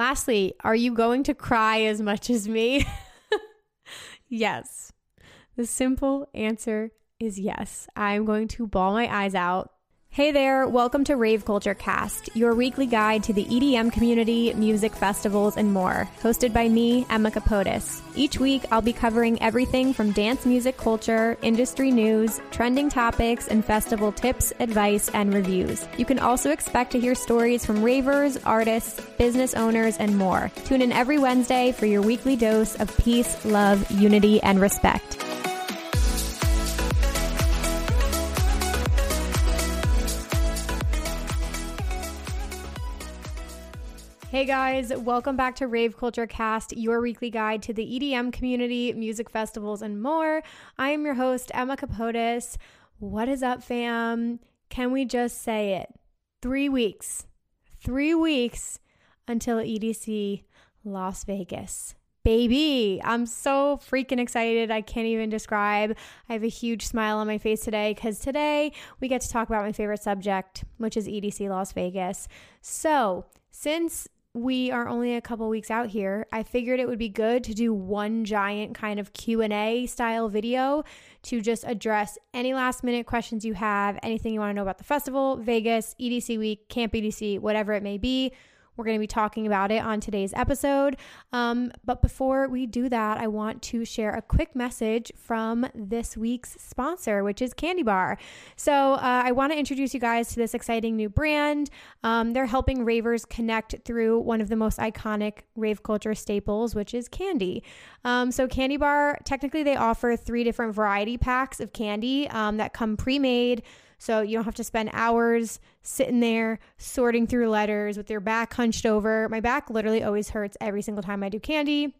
Lastly, are you going to cry as much as me? yes. The simple answer is yes. I'm going to bawl my eyes out Hey there, welcome to Rave Culture Cast, your weekly guide to the EDM community, music festivals, and more, hosted by me, Emma Kapotes. Each week, I'll be covering everything from dance music culture, industry news, trending topics, and festival tips, advice, and reviews. You can also expect to hear stories from ravers, artists, business owners, and more. Tune in every Wednesday for your weekly dose of peace, love, unity, and respect. Hey guys, welcome back to Rave Culture Cast, your weekly guide to the EDM community, music festivals, and more. I am your host, Emma Kapotes. What is up, fam? Can we just say it? Three weeks, three weeks until EDC Las Vegas. Baby, I'm so freaking excited. I can't even describe. I have a huge smile on my face today because today we get to talk about my favorite subject, which is EDC Las Vegas. So, since we are only a couple weeks out here. I figured it would be good to do one giant kind of q&a style video to just address any last minute questions you have anything you want to know about the festival vegas edc week camp edc whatever it may be we're going to be talking about it on today's episode. Um, but before we do that, I want to share a quick message from this week's sponsor, which is Kandi Bar. So uh, I want to introduce you guys to this exciting new brand. Um, they're helping ravers connect through one of the most iconic rave culture staples, which is candy. Um, so Kandi Bar, technically, they offer three different variety packs of candy um, that come pre-made so you don't have to spend hours sitting there sorting through letters with your back hunched over. My back literally always hurts every single time I do candy.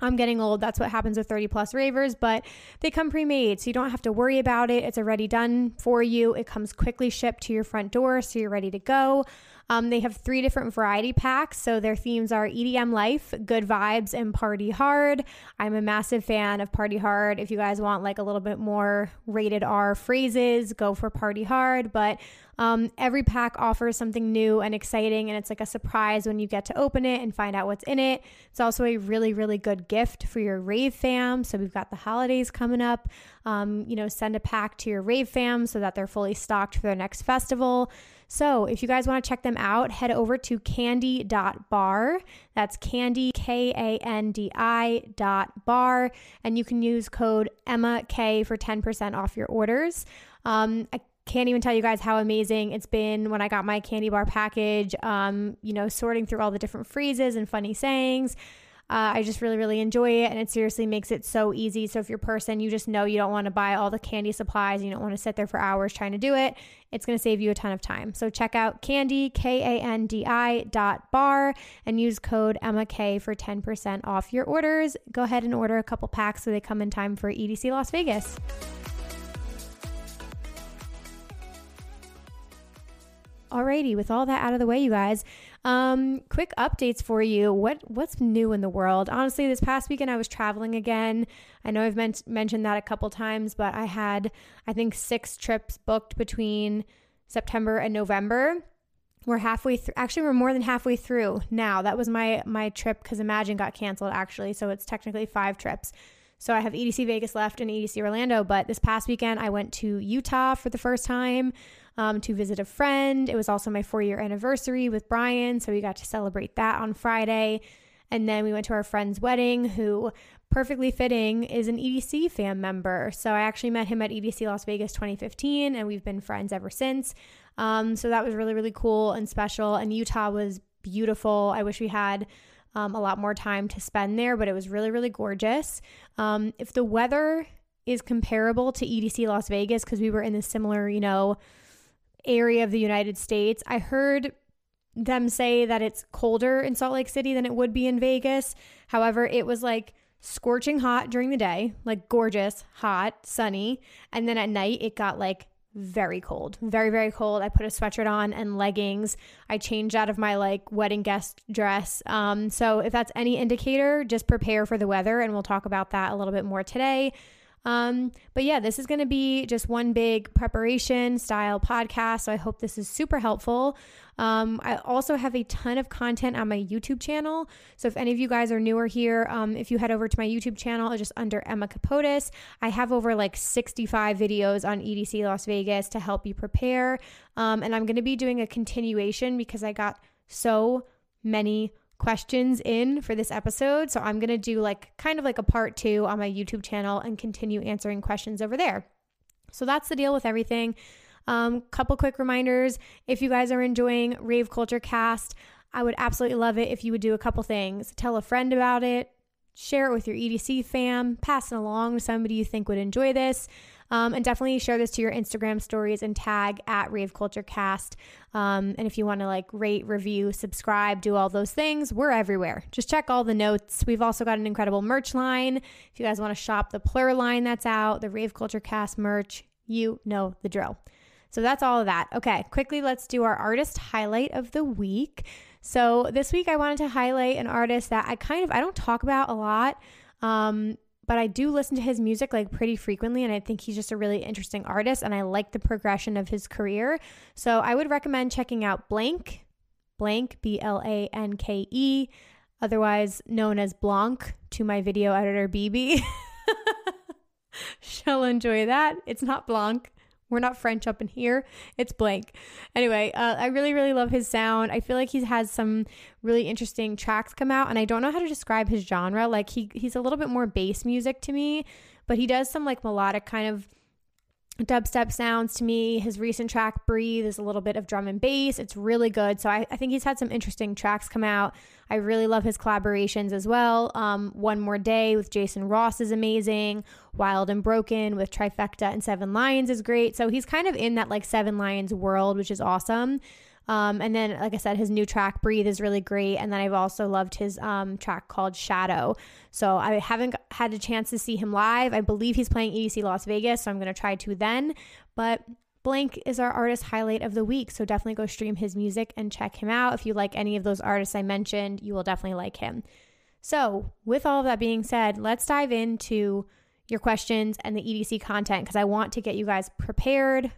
I'm getting old. That's what happens with 30 plus ravers, but they come pre made, so you don't have to worry about it. It's already done for you. It comes quickly shipped to your front door, so you're ready to go. Um, they have three different variety packs. So their themes are EDM life, good vibes, and party hard. I'm a massive fan of party hard. If you guys want like a little bit more rated R phrases, go for party hard. But um, every pack offers something new and exciting, and it's like a surprise when you get to open it and find out what's in it. It's also a really, really good gift for your rave fam. So we've got the holidays coming up. Um, you know, send a pack to your rave fam so that they're fully stocked for their next festival. So if you guys want to check them out, head over to kandi.bar. That's kandi, K A N D I dot bar. And you can use code Emma K for 10% off your orders. Um, I can't even tell you guys how amazing it's been when I got my candy bar package, um, you know, sorting through all the different phrases and funny sayings. Uh, I just really, really enjoy it, and it seriously makes it so easy. So if you're a person you just know you don't want to buy all the candy supplies, you don't want to sit there for hours trying to do it, it's going to save you a ton of time. So check out kandi, K A N D I dot bar and use code Emma K for ten percent off your orders. Go ahead and order a couple packs so they come in time for EDC Las Vegas. Alrighty, with all that out of the way, you guys, um, quick updates for you. What what's new in the world? Honestly, this past weekend I was traveling again. I know I've men- mentioned that a couple times, but I had I think six trips booked between September and November. We're halfway through. Actually, we're more than halfway through now. That was my my trip because Imagine got canceled actually, so it's technically five trips. So I have EDC Vegas left and EDC Orlando, but this past weekend I went to Utah for the first time um, to visit a friend. It was also my four year anniversary with Brian, so we got to celebrate that on Friday. And then we went to our friend's wedding, who perfectly fitting is an EDC fan member. So I actually met him at EDC Las Vegas 2015, and we've been friends ever since. Um, so that was really, really cool and special. And Utah was beautiful. I wish we had um, a lot more time to spend there, but it was really, really gorgeous. Um, if the weather is comparable to EDC Las Vegas, because we were in a similar, you know, area of the United States, I heard them say that it's colder in Salt Lake City than it would be in Vegas. However, it was like scorching hot during the day, like gorgeous, hot, sunny. And then at night, it got like very cold, very, very cold. I put a sweatshirt on and leggings. I changed out of my like wedding guest dress. Um, so if that's any indicator, just prepare for the weather, and we'll talk about that a little bit more today. Um, but yeah, this is going to be just one big preparation style podcast. So I hope this is super helpful. Um, I also have a ton of content on my YouTube channel. So if any of you guys are newer here, um, if you head over to my YouTube channel, just under Emma Kapotes, I have over like 65 videos on EDC Las Vegas to help you prepare. Um, and I'm going to be doing a continuation because I got so many questions in for this episode. So I'm going to do like kind of like a part two on my YouTube channel and continue answering questions over there. So that's the deal with everything. Um, couple quick reminders if you guys are enjoying Rave Culture Cast, I would absolutely love it if you would do a couple things. Tell a friend about it, share it with your EDC fam, pass it along to somebody you think would enjoy this. Um, and definitely share this to your Instagram stories and tag at Rave Culture Cast. Um, and if you want to like rate, review, subscribe, do all those things, we're everywhere. Just check all the notes. We've also got an incredible merch line. If you guys want to shop the Plur line that's out, the Rave Culture Cast merch, you know the drill. So that's all of that. Okay, quickly, let's do our artist highlight of the week. So this week, I wanted to highlight an artist that I kind of I don't talk about a lot. Um, but I do listen to his music like pretty frequently, and I think he's just a really interesting artist, and I like the progression of his career. So I would recommend checking out Blanke, Blanke B L A N K E, otherwise known as Blanc to my video editor, BB. She'll enjoy that. It's not Blanc. We're not French up in here. It's Blanke. Anyway, uh, I really, really love his sound. I feel like he has some really interesting tracks come out, and I don't know how to describe his genre. Like he he's a little bit more bass music to me, but he does some like melodic kind of dubstep sounds to me. His recent track, Breathe, is a little bit of drum and bass. It's really good. So I, I think he's had some interesting tracks come out. I really love his collaborations as well. Um, One More Day with Jason Ross is amazing. Wild and Broken with Trivecta and Seven Lions is great. So he's kind of in that like Seven Lions world, which is awesome. Um, and then, like I said, his new track, Breathe, is really great. And then I've also loved his um, track called Shadow. So I haven't had a chance to see him live. I believe he's playing EDC Las Vegas, so I'm going to try to then. But Blanke is our artist highlight of the week. So definitely go stream his music and check him out. If you like any of those artists I mentioned, you will definitely like him. So, with all of that being said, let's dive into your questions and the EDC content because I want to get you guys prepared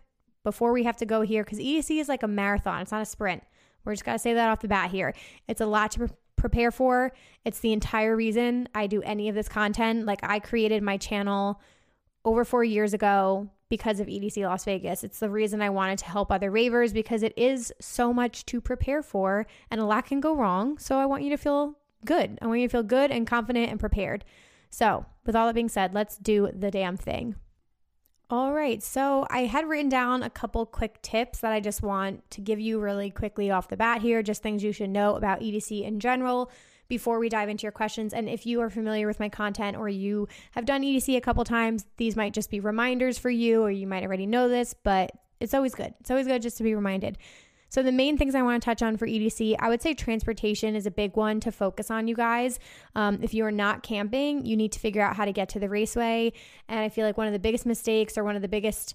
before we have to go here because EDC is like a marathon, it's not a sprint. We're just to say that off the bat here. It's a lot to pre- prepare for. It's the entire reason I do any of this content. Like, I created my channel over four years ago because of EDC Las Vegas. It's the reason I wanted to help other ravers because it is so much to prepare for and a lot can go wrong. So, I want you to feel good. I want you to feel good and confident and prepared. So, with all that being said, let's do the damn thing. All right, so I had written down a couple quick tips that I just want to give you really quickly off the bat here, just things you should know about EDC in general before we dive into your questions. And if you are familiar with my content or you have done EDC a couple times, these might just be reminders for you, or you might already know this, but it's always good. It's always good just to be reminded. So, the main things I want to touch on for EDC, I would say transportation is a big one to focus on, you guys. Um, if you are not camping, you need to figure out how to get to the raceway. And I feel like one of the biggest mistakes or one of the biggest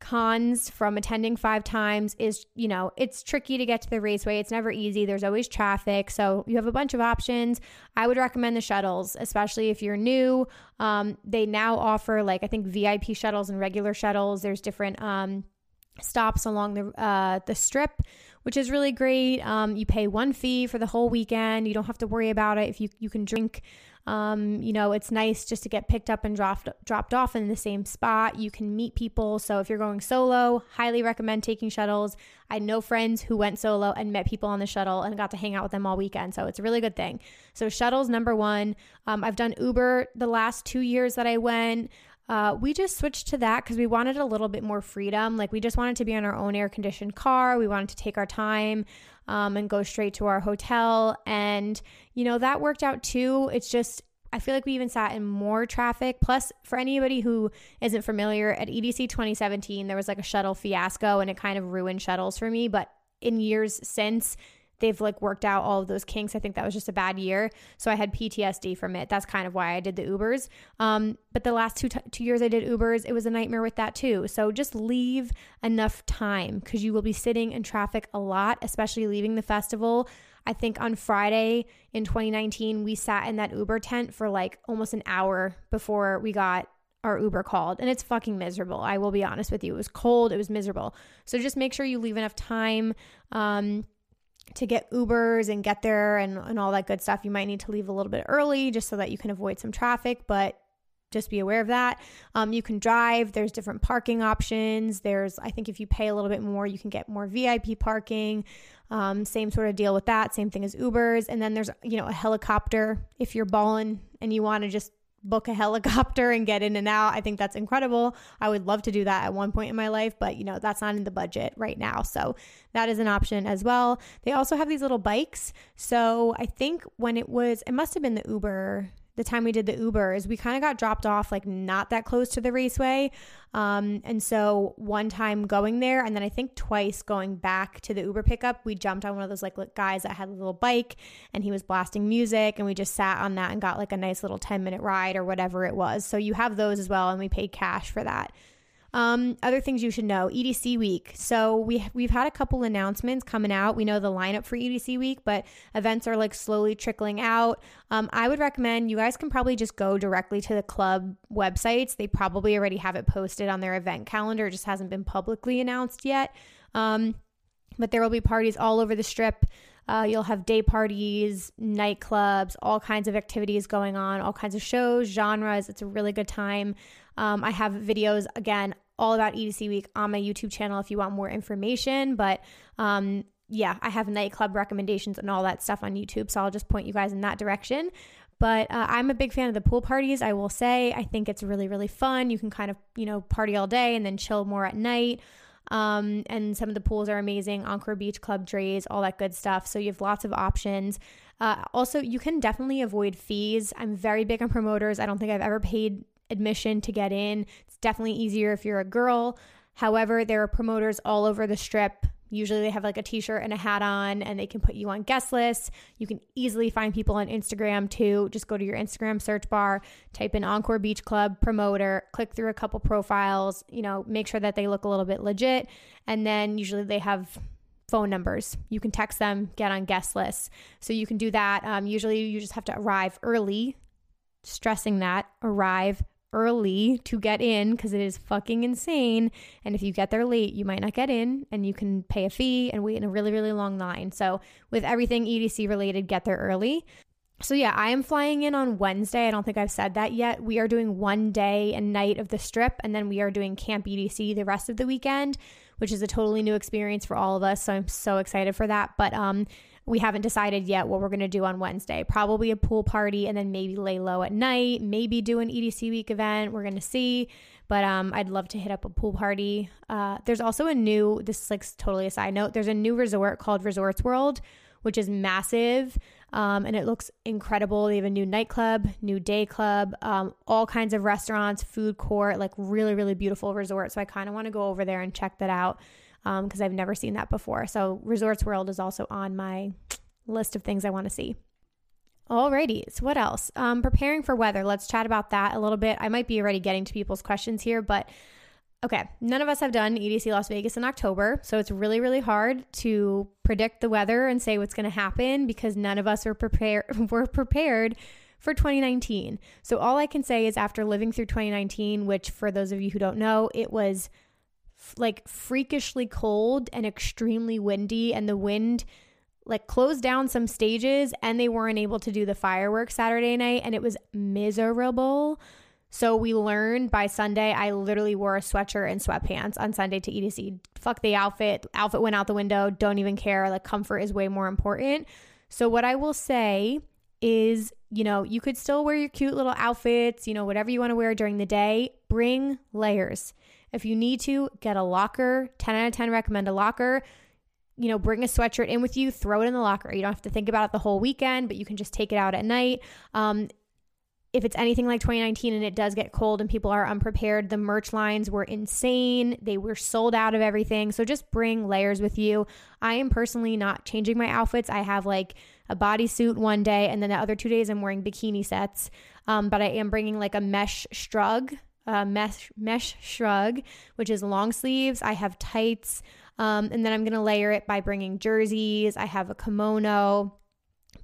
cons from attending five times is you know it's tricky to get to the raceway. It's never easy. There's always traffic. So you have a bunch of options. I would recommend the shuttles especially if you're new. Um, they now offer like i think vip shuttles and regular shuttles. There's different um, stops along the uh, the strip, which is really great. Um, you pay one fee for the whole weekend. You don't have to worry about it if you you can drink. Um, you know, it's nice just to get picked up and dropped dropped off in the same spot. You can meet people. So if you're going solo, highly recommend taking shuttles. I know friends who went solo and met people on the shuttle and got to hang out with them all weekend. So it's a really good thing. So shuttles number one. Um, I've done Uber the last two years that I went. Uh, we just switched to that because we wanted a little bit more freedom. Like we just wanted to be in our own air conditioned car. We wanted to take our time um, and go straight to our hotel. And, you know, that worked out too. It's just, I feel like we even sat in more traffic. Plus, for anybody who isn't familiar, at EDC 2017, there was like a shuttle fiasco and it kind of ruined shuttles for me. But in years since, they've like worked out all of those kinks. I think that was just a bad year. So I had PTSD from it. That's kind of why I did the Ubers. Um, but the last two, t- two years I did Ubers, it was a nightmare with that too. So just leave enough time because you will be sitting in traffic a lot, especially leaving the festival. I think on Friday in 2019, we sat in that Uber tent for like almost an hour before we got our Uber called and it's fucking miserable. I will be honest with you. It was cold, it was miserable. So just make sure you leave enough time um, to get Ubers and get there and, and all that good stuff. You might need to leave a little bit early just so that you can avoid some traffic, but just be aware of that. Um, you can drive. There's different parking options. There's, I think, if you pay a little bit more, you can get more VIP parking. Um, same sort of deal with that. Same thing as Ubers. And then there's, you know, a helicopter if you're balling and you want to just book a helicopter and get in and out. I think that's incredible. I would love to do that at one point in my life, but you know, that's not in the budget right now. So that is an option as well. They also have these little bikes. So I think when it was, it must have been the Uber the time we did the Uber is we kind of got dropped off like not that close to the raceway. Um, and so one time going there, and then I think twice going back to the Uber pickup, we jumped on one of those like guys that had a little bike and he was blasting music, and we just sat on that and got like a nice little 10 minute ride or whatever it was. So you have those as well, and we paid cash for that. Um, other things you should know: EDC week. So we we've had a couple announcements coming out. We know the lineup for EDC week, but events are like slowly trickling out. Um, I would recommend you guys can probably just go directly to the club websites. They probably already have it posted on their event calendar. It just hasn't been publicly announced yet. Um, but there will be parties all over the strip. Uh, you'll have day parties, nightclubs, all kinds of activities going on, all kinds of shows, genres. It's a really good time. Um, I have videos again all about EDC week on my YouTube channel if you want more information. But um, yeah, I have nightclub recommendations and all that stuff on YouTube. So I'll just point you guys in that direction. But uh, I'm a big fan of the pool parties. I will say, I think it's really, really fun. You can kind of, you know, party all day and then chill more at night. Um, and some of the pools are amazing Encore Beach Club, Drai's, all that good stuff. So you have lots of options. Uh, also, you can definitely avoid fees. I'm very big on promoters. I don't think I've ever paid admission to get in. It's definitely easier if you're a girl. However, there are promoters all over the strip. Usually they have like a t shirt and a hat on and they can put you on guest lists. You can easily find people on Instagram too. Just go to your Instagram search bar, type in Encore Beach Club promoter, click through a couple profiles, you know, make sure that they look a little bit legit. And then usually they have phone numbers. You can text them, get on guest lists. So you can do that. Um, usually you just have to arrive early stressing that arrive early to get in because it is fucking insane. And if you get there late, you might not get in and you can pay a fee and wait in a really, really long line. So, with everything EDC related, get there early. So, yeah, I am flying in on Wednesday. I don't think I've said that yet. We are doing one day and night of the strip, and then we are doing Camp EDC the rest of the weekend, which is a totally new experience for all of us. So, I'm so excited for that. But, um, we haven't decided yet what we're going to do on Wednesday. Probably a pool party and then maybe lay low at night, maybe do an EDC week event. We're going to see. But um, I'd love to hit up a pool party. Uh, there's also a new, this is like totally a side note, there's a new resort called Resorts World, which is massive um, and it looks incredible. They have a new nightclub, new day club, um, all kinds of restaurants, food court, like really, really beautiful resort. So I kind of want to go over there and check that out because um, I've never seen that before. So Resorts World is also on my list of things I want to see. Alrighty, so what else? Um, preparing for weather. Let's chat about that a little bit. I might be already getting to people's questions here, but okay, none of us have done EDC Las Vegas in October, so it's really, really hard to predict the weather and say what's going to happen because none of us are prepared. Were prepared for 2019. So all I can say is after living through 2019, which for those of you who don't know, it was like freakishly cold and extremely windy and the wind like closed down some stages and they weren't able to do the fireworks Saturday night and it was miserable. So we learned by Sunday, I literally wore a sweatshirt and sweatpants on Sunday to EDC. Fuck the outfit. Outfit went out the window. Don't even care. Like comfort is way more important. So what I will say is, you know, you could still wear your cute little outfits, you know, whatever you want to wear during the day. Bring layers. If you need to, get a locker. 10 out of 10 recommend a locker. You know, bring a sweatshirt in with you, throw it in the locker. You don't have to think about it the whole weekend, but you can just take it out at night. Um, if it's anything like 2019 and it does get cold and people are unprepared, the merch lines were insane. They were sold out of everything. So just bring layers with you. I am personally not changing my outfits. I have like a bodysuit one day, and then the other two days I'm wearing bikini sets. Um, but I am bringing like a mesh shrug, uh, mesh, mesh shrug, which is long sleeves. I have tights. Um, and then I'm to layer it by bringing jerseys. I have a kimono,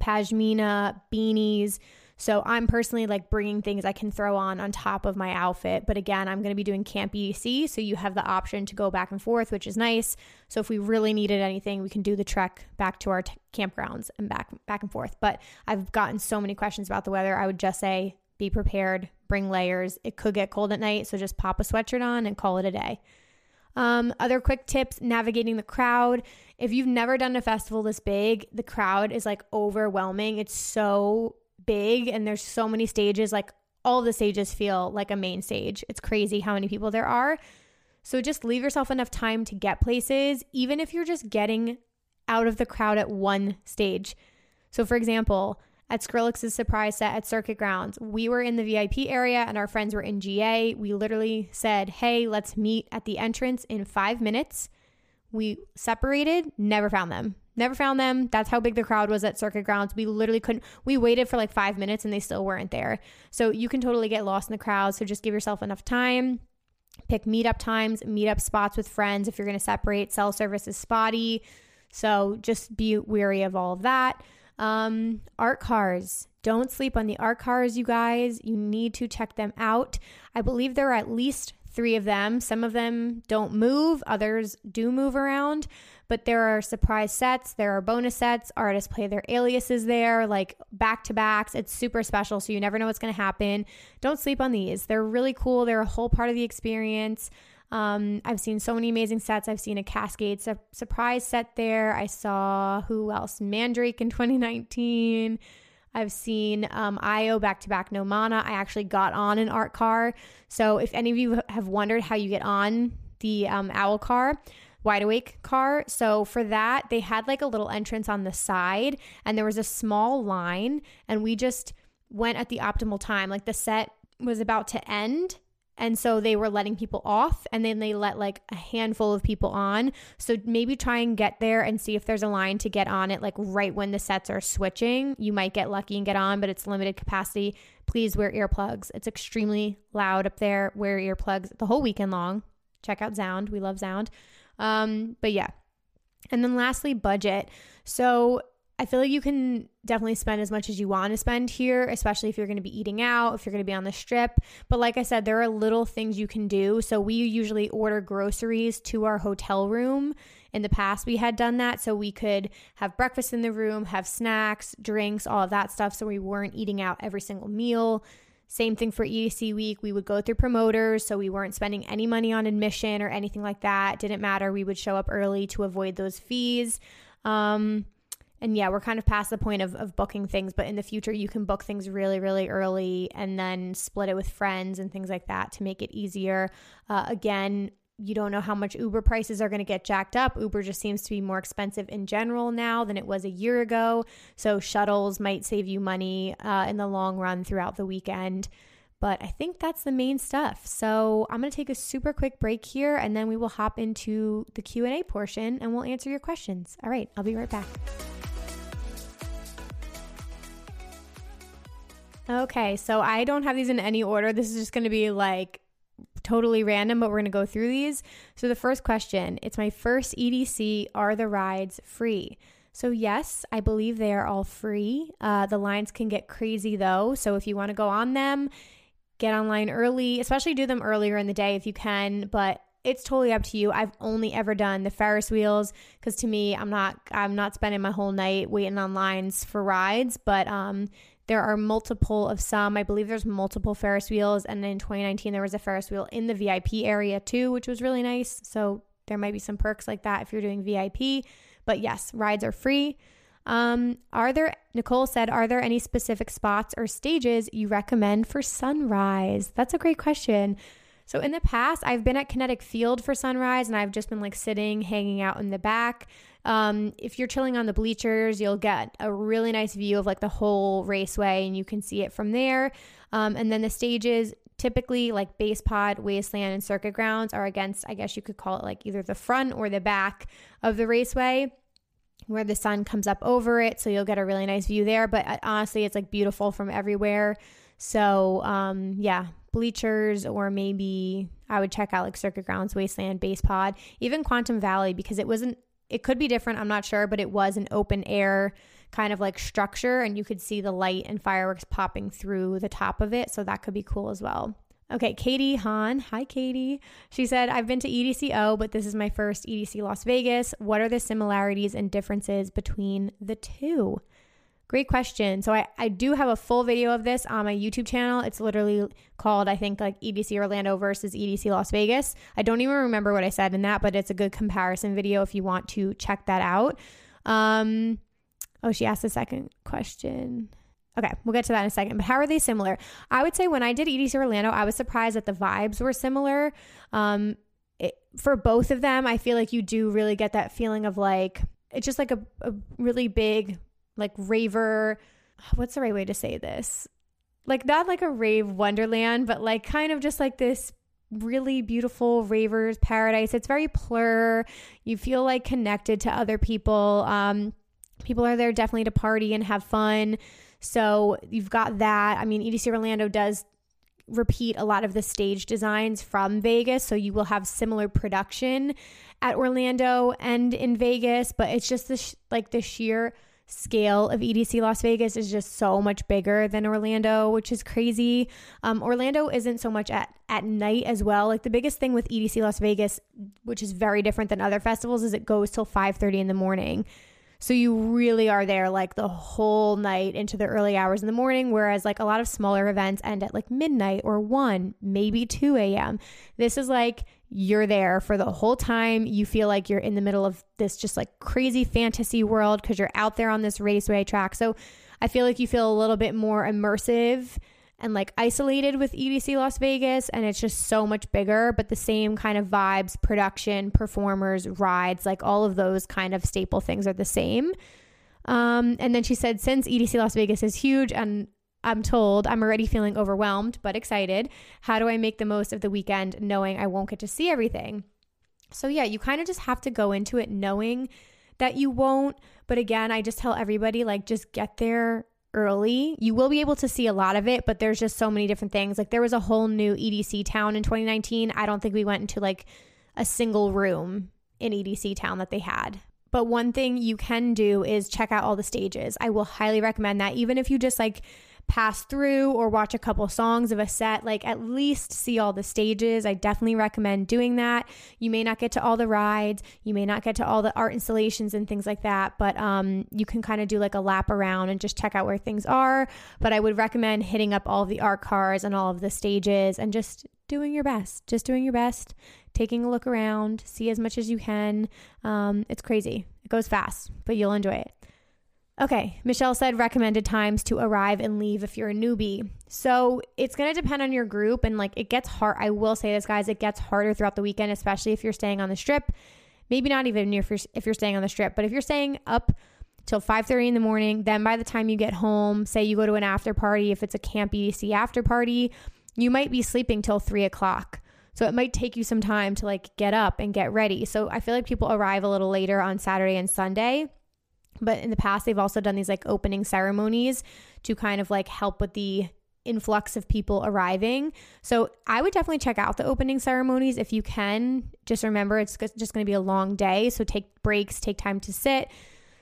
pashmina, beanies. So I'm personally like bringing things I can throw on on top of my outfit. But again, I'm going to be doing Camp EDC. So you have the option to go back and forth, which is nice. So if we really needed anything, we can do the trek back to our t- campgrounds and back, back and forth. But I've gotten so many questions about the weather. I would just say be prepared, bring layers. It could get cold at night. So just pop a sweatshirt on and call it a day. Um, other quick tips navigating the crowd. If you've never done a festival this big, the crowd is like overwhelming. It's so big and there's so many stages. Like all the stages feel like a main stage. It's crazy how many people there are. So just leave yourself enough time to get places, even if you're just getting out of the crowd at one stage. So, for example, at Skrillex's surprise set at Circuit Grounds. We were in the VIP area and our friends were in GA. We literally said, hey, let's meet at the entrance in five minutes. We separated, never found them. Never found them. That's how big the crowd was at Circuit Grounds. We literally couldn't, we waited for like five minutes and they still weren't there. So you can totally get lost in the crowd. So just give yourself enough time. Pick meetup times, meetup spots with friends if you're going to separate. Cell service is spotty. So just be weary of all of that. Um, art cars. Don't sleep on the art cars, you guys. You need to check them out. I believe there are at least three of them. Some of them don't move, others do move around, but there are surprise sets, there are bonus sets. Artists play their aliases there, like back to backs. It's super special, so you never know what's going to happen. Don't sleep on these. They're really cool, they're a whole part of the experience. Um, I've seen so many amazing sets. I've seen a Kaskade su- surprise set there. I saw who else? Mandrake in 2019. I've seen um, IO back to back No Mana. I actually got on an art car. So if any of you have wondered how you get on the um, Owl car, wide awake car. So for that, they had like a little entrance on the side and there was a small line and we just went at the optimal time. Like the set was about to end and so they were letting people off and then they let like a handful of people on. So maybe try and get there and see if there's a line to get on it like right when the sets are switching. You might get lucky and get on, but it's limited capacity. Please wear earplugs. It's extremely loud up there. Wear earplugs the whole weekend long. Check out Zound. We love Zound. Um, but yeah. And then lastly, budget. So I feel like you can definitely spend as much as you want to spend here, especially if you're going to be eating out, if you're going to be on the strip. But like I said, there are little things you can do. So we usually order groceries to our hotel room. In the past, we had done that so we could have breakfast in the room, have snacks, drinks, all of that stuff. So we weren't eating out every single meal. Same thing for EDC week. We would go through promoters, so we weren't spending any money on admission or anything like that. Didn't matter. We would show up early to avoid those fees. Um, and yeah, we're kind of past the point of, of booking things, but in the future, you can book things really, really early and then split it with friends and things like that to make it easier. Uh, again, you don't know how much Uber prices are going to get jacked up. Uber just seems to be more expensive in general now than it was a year ago. So shuttles might save you money uh, in the long run throughout the weekend. But I think that's the main stuff. So I'm going to take a super quick break here and then we will hop into the Q&A portion and we'll answer your questions. All right, I'll be right back. Okay, so I don't have these in any order. This is just going to be like totally random, but we're going to go through these. So the first question, it's my first EDC, are the rides free? So yes, I believe they are all free. Uh, the lines can get crazy though. So if you want to go on them, get online early, especially do them earlier in the day if you can, but it's totally up to you. I've only ever done the Ferris wheels because to me, I'm not I'm not spending my whole night waiting on lines for rides. But um, there are multiple of some. I believe there's multiple Ferris wheels. And in 2019, there was a Ferris wheel in the VIP area too, which was really nice. So there might be some perks like that if you're doing VIP. But yes, rides are free. Um, are there, Nicole said, are there any specific spots or stages you recommend for sunrise? That's a great question. So in the past, I've been at Kinetic Field for sunrise and I've just been like sitting, hanging out in the back. Um, if you're chilling on the bleachers, you'll get a really nice view of like the whole raceway and you can see it from there. Um, and then the stages, typically like bassPOD, wasteland, and circuit grounds, are against, I guess you could call it like either the front or the back of the raceway where the sun comes up over it. So you'll get a really nice view there. But uh, honestly, it's like beautiful from everywhere. So, um, yeah, bleachers or maybe I would check out like Circuit Grounds, Wasteland, bassPOD, even Quantum Valley because it wasn't it could be different, I'm not sure, but it was an open air kind of like structure and you could see the light and fireworks popping through the top of it. So that could be cool as well. Okay, Katie Hahn. Hi, Katie. She said, I've been to EDCO, but this is my first EDC Las Vegas. What are the similarities and differences between the two? Great question. So I, I do have a full video of this on my YouTube channel. It's literally called, I think, like EDC Orlando versus EDC Las Vegas. I don't even remember what I said in that, but it's a good comparison video if you want to check that out. Um, oh, she asked a second question. Okay, we'll get to that in a second. But how are they similar? I would say when I did EDC Orlando, I was surprised that the vibes were similar. Um, it, for both of them, I feel like you do really get that feeling of like, it's just like a, a really big like raver. What's the right way to say this? Like not like a rave wonderland, but like kind of just like this really beautiful ravers paradise. It's very plur. You feel like connected to other people. Um, people are there definitely to party and have fun. So you've got that. I mean, EDC Orlando does repeat a lot of the stage designs from Vegas, so you will have similar production at Orlando and in Vegas, but it's just the sh- like the sheer scale of EDC Las Vegas is just so much bigger than Orlando, which is crazy. Um, Orlando isn't so much at at night as well. Like the biggest thing with EDC Las Vegas, which is very different than other festivals, is it goes till five thirty in the morning. So you really are there like the whole night into the early hours in the morning, whereas like a lot of smaller events end at like midnight or 1, maybe 2 a.m. This is like you're there for the whole time. You feel like you're in the middle of this just like crazy fantasy world because you're out there on this raceway track. So I feel like you feel a little bit more immersive and like isolated with EDC Las Vegas, and it's just so much bigger, but the same kind of vibes, production, performers, rides, like all of those kind of staple things are the same. Um, and then she said, since EDC Las Vegas is huge and I'm told I'm already feeling overwhelmed but excited. How do I make the most of the weekend knowing I won't get to see everything? So, yeah, you kind of just have to go into it knowing that you won't. But again, I just tell everybody like, just get there early. You will be able to see a lot of it, but there's just so many different things. Like, there was a whole new EDC town in 2019. I don't think we went into like a single room in EDC town that they had. But one thing you can do is check out all the stages. I will highly recommend that, even if you just like pass through or watch a couple songs of a set, like at least see all the stages. I definitely recommend doing that. You may not get to all the rides, you may not get to all the art installations and things like that, but um, you can kind of do like a lap around and just check out where things are. But I would recommend hitting up all the art cars and all of the stages and just doing your best, just doing your best, taking a look around, see as much as you can. Um, it's crazy. It goes fast, but you'll enjoy it. Okay, Michelle said recommended times to arrive and leave if you're a newbie. So it's going to depend on your group and like it gets hard. I will say this, guys, it gets harder throughout the weekend, especially if you're staying on the strip. Maybe not even if you're, if you're staying on the strip, but if you're staying up till 5.30 in the morning, then by the time you get home, say you go to an after party, if it's a Camp EDC after party, you might be sleeping till 3 o'clock. So it might take you some time to like get up and get ready. So I feel like people arrive a little later on Saturday and Sunday but in the past, they've also done these like opening ceremonies to kind of like help with the influx of people arriving. So I would definitely check out the opening ceremonies if you can. Just remember, it's just going to be a long day. So take breaks, take time to sit.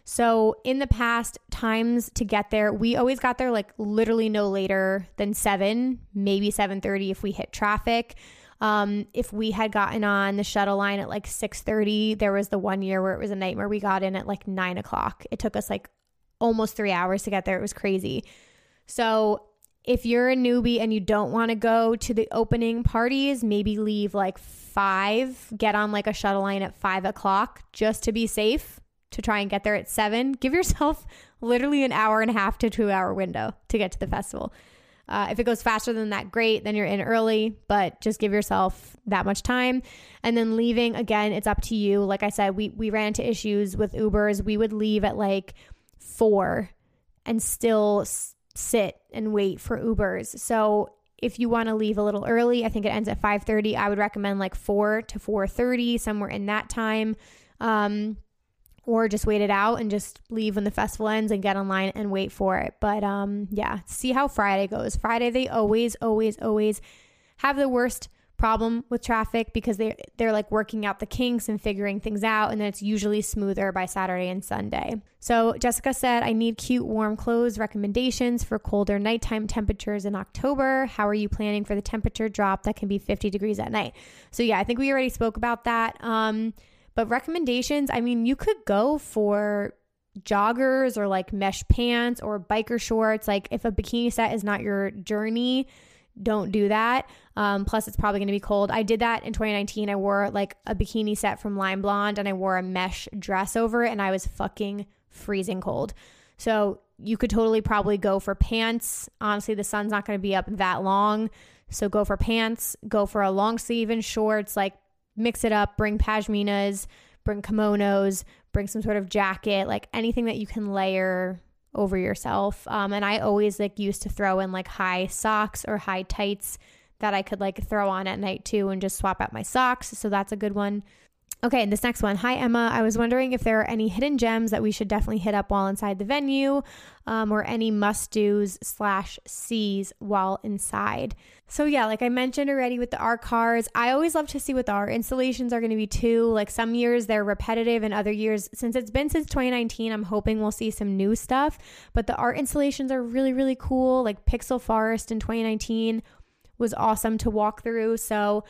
So in the past times to get there, we always got there like literally no later than 7, maybe 7:30 if we hit traffic. Um, if we had gotten on the shuttle line at like 6.30 there was the one year where it was a nightmare. We got in at like 9 o'clock. It took us like almost three hours to get there. It was crazy. So if you're a newbie and you don't want to go to the opening parties maybe leave like five get on like a shuttle line at five o'clock just to be safe to try and get there at seven. Give yourself literally an hour and a half to two hour window to get to the festival uh, if it goes faster than that, great. Then you're in early, but just give yourself that much time. And then leaving again, it's up to you. Like I said, we we ran into issues with Ubers. We would leave at like four and still s- sit and wait for Ubers. So if you want to leave a little early, I think it ends at 5:30. I would recommend like 4 to 4:30, somewhere in that time. Um, or just wait it out and just leave when the festival ends and get online and wait for it. But um yeah, see how Friday goes. Friday they always always always have the worst problem with traffic because they they're like working out the kinks and figuring things out and then it's usually smoother by Saturday and Sunday. So Jessica said, "I need cute warm clothes recommendations for colder nighttime temperatures in October. How are you planning for the temperature drop that can be 50 degrees at night?" So yeah, I think we already spoke about that. Um but recommendations, I mean, you could go for joggers or like mesh pants or biker shorts. Like if a bikini set is not your journey, don't do that. Um, plus, it's probably going to be cold. I did that in 2019. I wore like a bikini set from Lime Blonde and I wore a mesh dress over it, and I was fucking freezing cold. So you could totally probably go for pants. Honestly, the sun's not going to be up that long. So go for pants, go for a long sleeve and shorts, like mix it up, bring pashminas, bring kimonos, bring some sort of jacket, like anything that you can layer over yourself. Um, and I always like used to throw in like high socks or high tights that I could like throw on at night too and just swap out my socks. So that's a good one. Okay, and this next one. Hi, Emma. I was wondering if there are any hidden gems that we should definitely hit up while inside the venue um, or any must do's slash C's while inside. So, yeah, like I mentioned already with the art cars, I always love to see what the art installations are going to be too. Like some years they're repetitive, and other years, since it's been since 2019, I'm hoping we'll see some new stuff. But the art installations are really, really cool. Like Pixel Forest in 2019 was awesome to walk through. So,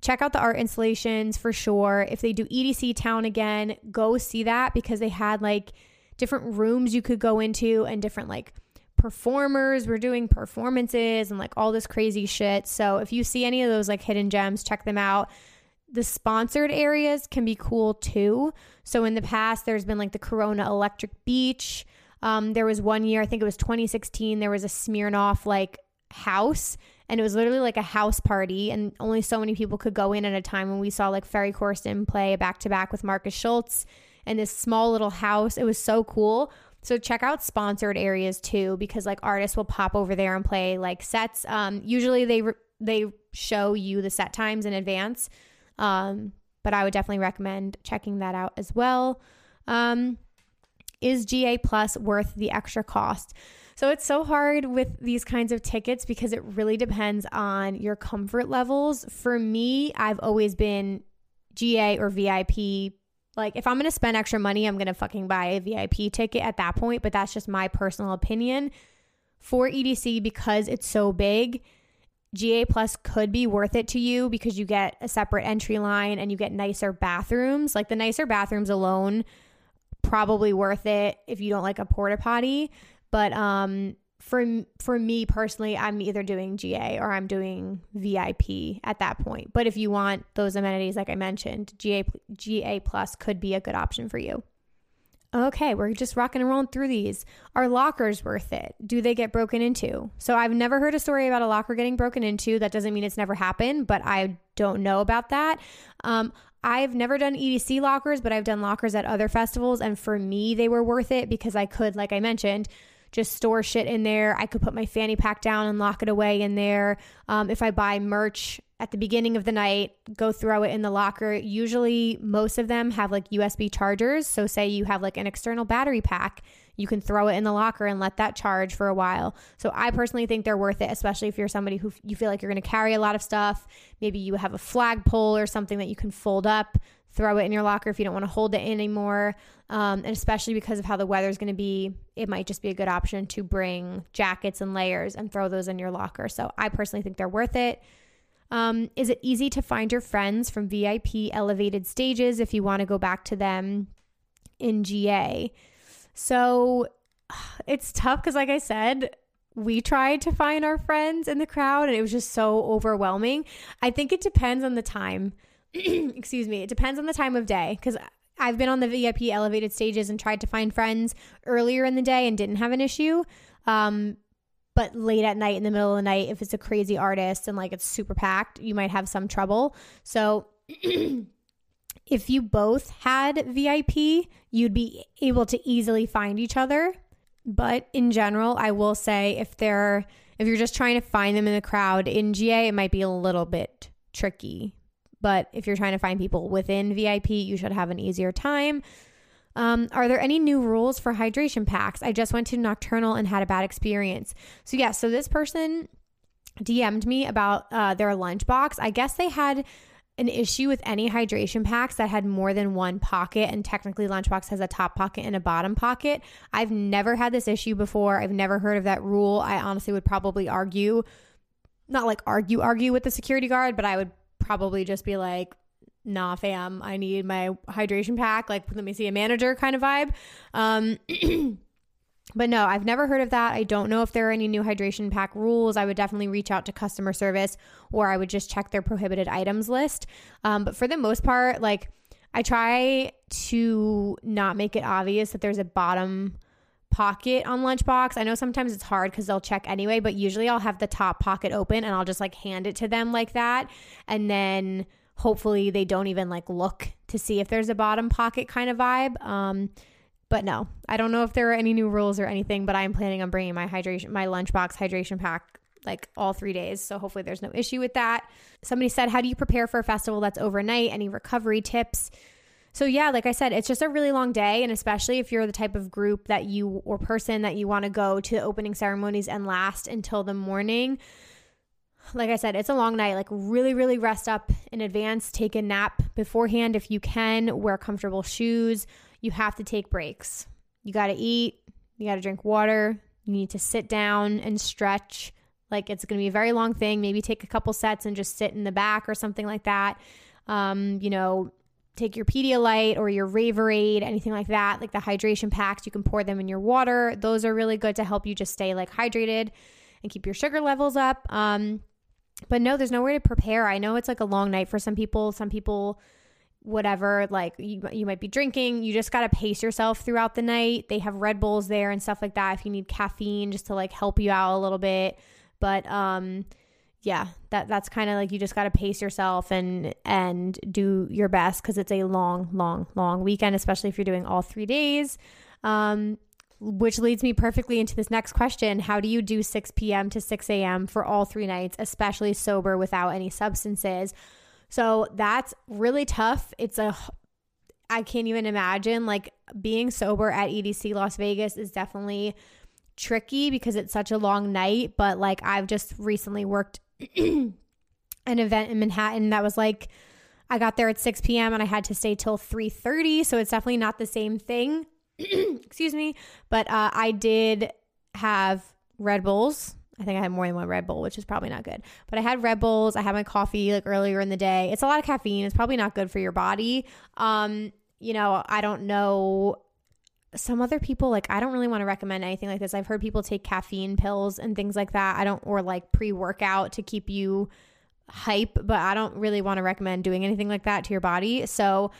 check out the art installations for sure. If they do EDC Town again, go see that because they had like different rooms you could go into and different like performers were doing performances and like all this crazy shit. So if you see any of those like hidden gems, check them out. The sponsored areas can be cool too. So in the past, there's been like the Corona Electric Beach. Um, there was one year, I think it was 2016, there was a Smirnoff like house and it was literally like a house party and only so many people could go in at a time when we saw like Ferry Corsten play back to back with Markus Schulz in this small little house. It was so cool. So check out sponsored areas too because like artists will pop over there and play like sets. Um, usually they re- they show you the set times in advance. Um, but I would definitely recommend checking that out as well. Um, is GA Plus worth the extra cost? So it's so hard with these kinds of tickets because it really depends on your comfort levels. For me, I've always been GA or VIP. Like if I'm going to spend extra money, I'm going to fucking buy a VIP ticket at that point, but that's just my personal opinion. For EDC because it's so big, GA Plus could be worth it to you because you get a separate entry line and you get nicer bathrooms. Like the nicer bathrooms alone probably worth it if you don't like a porta potty. But um, for for me personally, I'm either doing GA or I'm doing VIP at that point. But if you want those amenities, like I mentioned, GA GA Plus could be a good option for you. Okay, we're just rocking and rolling through these. Are lockers worth it? Do they get broken into? So I've never heard a story about a locker getting broken into. That doesn't mean it's never happened, but I don't know about that. Um, I've never done EDC lockers, but I've done lockers at other festivals, and for me, they were worth it because I could, like I mentioned, just store shit in there. I could put my fanny pack down and lock it away in there. Um, if I buy merch at the beginning of the night, go throw it in the locker. Usually, most of them have like USB chargers. So, say you have like an external battery pack, you can throw it in the locker and let that charge for a while. So, I personally think they're worth it, especially if you're somebody who you feel like you're going to carry a lot of stuff. Maybe you have a flagpole or something that you can fold up throw it in your locker if you don't want to hold it anymore. Um, and especially because of how the weather is going to be, it might just be a good option to bring jackets and layers and throw those in your locker. So I personally think they're worth it. Um, is it easy to find your friends from VIP elevated stages if you want to go back to them in GA? So it's tough because, like I said, we tried to find our friends in the crowd and it was just so overwhelming. I think it depends on the time. excuse me, it depends on the time of day because I've been on the VIP elevated stages and tried to find friends earlier in the day and didn't have an issue. Um, but late at night, in the middle of the night, if it's a crazy artist and like it's super packed, you might have some trouble. So, if you both had VIP, you'd be able to easily find each other. But in general, I will say if they're if you're just trying to find them in the crowd in GA, it might be a little bit tricky but if you're trying to find people within VIP, you should have an easier time. Um, are there any new rules for hydration packs? I just went to Nocturnal and had a bad experience. So, yeah, so this person DM'd me about uh, their lunchbox. I guess they had an issue with any hydration packs that had more than one pocket and technically lunchbox has a top pocket and a bottom pocket i've never had this issue before i've never heard of that rule i honestly would probably argue not like argue argue with the security guard but i would probably just be like nah fam i need my hydration pack like let me see a manager kind of vibe um But no, I've never heard of that. I don't know if there are any new hydration pack rules. I would definitely reach out to customer service or I would just check their prohibited items list. Um, but for the most part, like I try to not make it obvious that there's a bottom pocket on lunchbox. I know sometimes it's hard because they'll check anyway, but usually I'll have the top pocket open and I'll just like hand it to them like that. And then hopefully they don't even like look to see if there's a bottom pocket kind of vibe. Um, but no, I don't know if there are any new rules or anything, but I'm planning on bringing my hydration, my lunchbox hydration pack like all three days. So hopefully there's no issue with that. Somebody said, How do you prepare for a festival that's overnight? Any recovery tips? So, yeah, like I said, it's just a really long day. And especially if you're the type of group that you or person that you want to go to the opening ceremonies and last until the morning. Like I said, it's a long night. Like, really, really rest up in advance. Take a nap beforehand if you can. Wear comfortable shoes you have to take breaks. You got to eat, you got to drink water, you need to sit down and stretch. Like it's going to be a very long thing. Maybe take a couple sets and just sit in the back or something like that. Um, you know, take your Pedialyte or your Ravorade, anything like that, like the hydration packs. You can pour them in your water. Those are really good to help you just stay like hydrated and keep your sugar levels up. Um, but no, there's no way to prepare. I know it's like a long night for some people. Some people whatever like you, you might be drinking you just got to pace yourself throughout the night they have red bulls there and stuff like that if you need caffeine just to like help you out a little bit but um yeah that that's kind of like you just got to pace yourself and and do your best because it's a long long long weekend especially if you're doing all three days um which leads me perfectly into this next question how do you do 6 p.m to 6 a.m for all three nights especially sober without any substances so that's really tough. It's a, I can't even imagine like being sober at EDC Las Vegas is definitely tricky because it's such a long night. But like I've just recently worked an event in Manhattan that was like, I got there at 6 p.m. and I had to stay till 3:30, so it's definitely not the same thing. Excuse me, but uh, I did have Red Bulls I think I had more than one Red Bull, which is probably not good. But I had Red Bulls. I had my coffee like earlier in the day. It's a lot of caffeine. It's probably not good for your body. Um, you know, I don't know some other people like I don't really want to recommend anything like this. I've heard people take caffeine pills and things like that. I don't or like pre-workout to keep you hype, but I don't really want to recommend doing anything like that to your body. So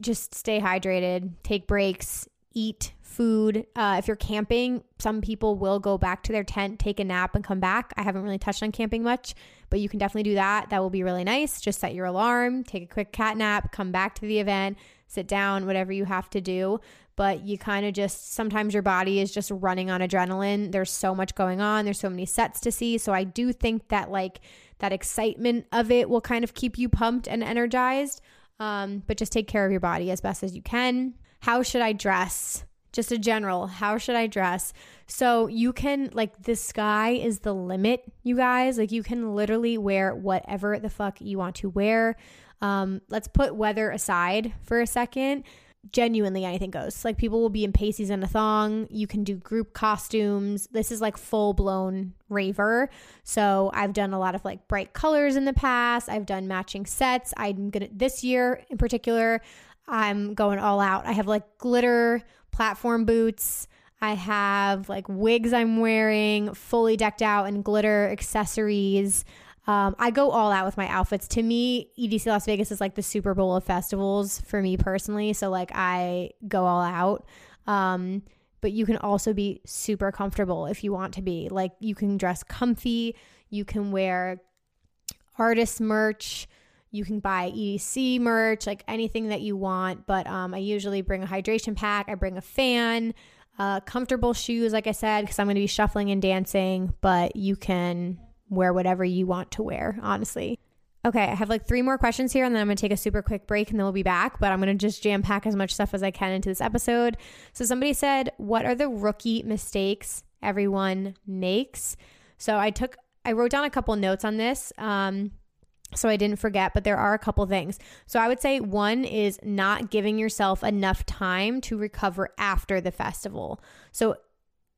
just stay hydrated, take breaks, eat food. Uh, if you're camping, some people will go back to their tent, take a nap, and come back. I haven't really touched on camping much, but you can definitely do that. That will be really nice. Just set your alarm, take a quick cat nap, come back to the event, sit down, whatever you have to do. But you kind of just sometimes your body is just running on adrenaline. There's so much going on, there's so many sets to see. So I do think that, like, that excitement of it will kind of keep you pumped and energized. Um, but just take care of your body as best as you can how should I dress? Just a general, how should I dress? So you can, like, the sky is the limit, you guys. Like, you can literally wear whatever the fuck you want to wear. Um, let's put weather aside for a second genuinely anything goes. Like people will be in pasties and a thong. You can do group costumes. This is like full blown raver. So I've done a lot of like bright colors in the past. I've done matching sets. I'm gonna this year in particular. I'm going all out. I have like glitter platform boots. I have like wigs I'm wearing, fully decked out in glitter accessories. Um, I go all out with my outfits. To me, EDC Las Vegas is like the Super Bowl of festivals for me personally. So like I go all out. Um, but you can also be super comfortable if you want to be. Like you can dress comfy. You can wear artist merch. You can buy EDC merch, like anything that you want. But um, I usually bring a hydration pack, I bring a fan, uh, comfortable shoes, like I said, because I'm going to be shuffling and dancing. But you can wear whatever you want to wear, honestly. Okay, I have like three more questions here, and then I'm gonna take a super quick break and then we'll be back. But I'm gonna just jam pack as much stuff as I can into this episode. So, somebody said, What are the rookie mistakes everyone makes? So, I took I wrote down a couple notes on this. Um, so I didn't forget, but there are a couple things. So I would say one is not giving yourself enough time to recover after the festival. So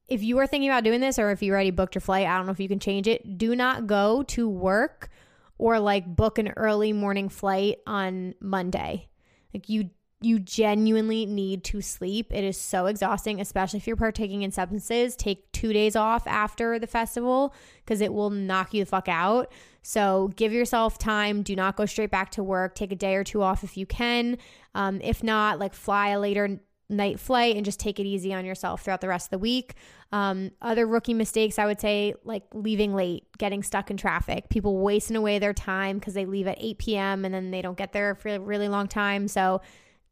if you are thinking about doing this or if you already booked your flight, I don't know if you can change it. Do not go to work or like book an early morning flight on Monday. Like you you genuinely need to sleep. It is so exhausting, especially if you're partaking in substances. Take two days off after the festival because it will knock you the fuck out. So give yourself time. Do not go straight back to work. Take a day or two off if you can. Um, if not, like fly a later night flight and just take it easy on yourself throughout the rest of the week. Um, other rookie mistakes, I would say, like leaving late, getting stuck in traffic, people wasting away their time because they leave at 8 p.m. and then they don't get there for a really long time. So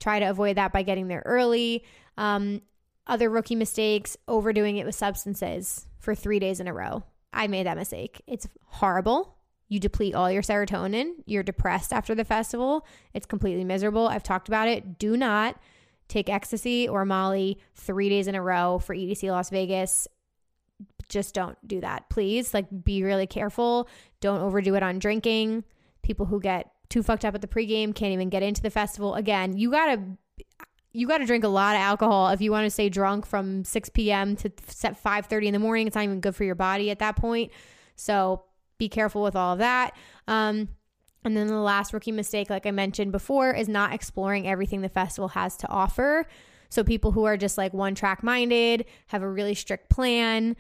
try to avoid that by getting there early. Um, other rookie mistakes, overdoing it with substances for three days in a row. I made that mistake. It's horrible. You deplete all your serotonin. You're depressed after the festival. It's completely miserable. I've talked about it. Do not take ecstasy or Molly three days in a row for EDC Las Vegas. Just don't do that, please. Like, be really careful. Don't overdo it on drinking. People who get too fucked up at the pregame can't even get into the festival. Again, you gotta you got to drink a lot of alcohol if you want to stay drunk from 6 p.m. to 5:30 in the morning. It's not even good for your body at that point. So be careful with all of that. Um, and then the last rookie mistake, like I mentioned before, is not exploring everything the festival has to offer. So people who are just like one track minded, have a really strict plan,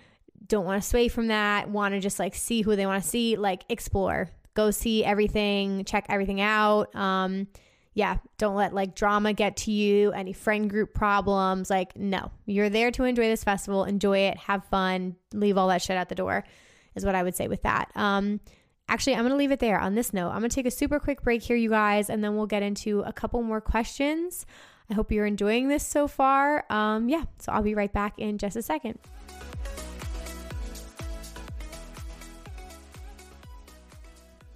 don't want to sway from that, want to just like see who they want to see, like explore, go see everything, check everything out. Um, yeah, don't let like drama get to you, any friend group problems. Like, no, you're there to enjoy this festival, enjoy it, have fun, leave all that shit at the door, is what I would say with that. Um, Actually, I'm going to leave it there on this note. I'm going to take a super quick break here, you guys, and then we'll get into a couple more questions. I hope you're enjoying this so far. Um, yeah, so I'll be right back in just a second.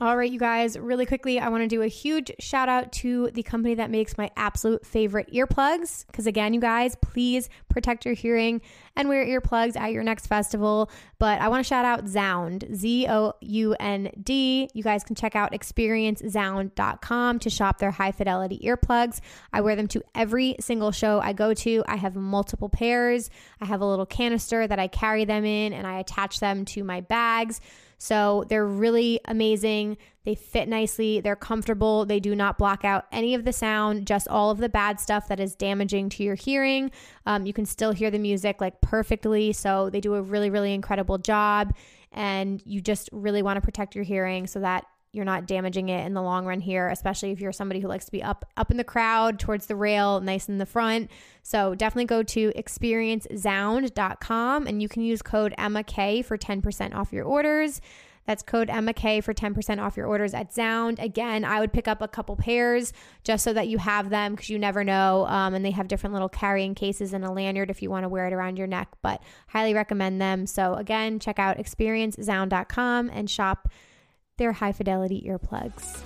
All right, you guys, really quickly, I want to do a huge shout out to the company that makes my absolute favorite earplugs. Because again, you guys, please protect your hearing and wear earplugs at your next festival. But I want to shout out Zound, Z O U N D. You guys can check out experiencezound.com to shop their high fidelity earplugs. I wear them to every single show I go to. I have multiple pairs. I have a little canister that I carry them in and I attach them to my bags. So they're really amazing. They fit nicely, they're comfortable, they do not block out any of the sound, just all of the bad stuff that is damaging to your hearing. Um, you can still hear the music like perfectly. So they do a really, really incredible job. And you just really want to protect your hearing so that you're not damaging it in the long run here, especially if you're somebody who likes to be up up in the crowd towards the rail, nice in the front. So definitely go to experiencezound.com and you can use code Emma K for 10% off your orders. That's code Emma K for 10% off your orders at Zound. Again, I would pick up a couple pairs just so that you have them because you never know. Um, and they have different little carrying cases and a lanyard if you want to wear it around your neck, but highly recommend them. So again, check out experiencezound.com and shop their high fidelity earplugs.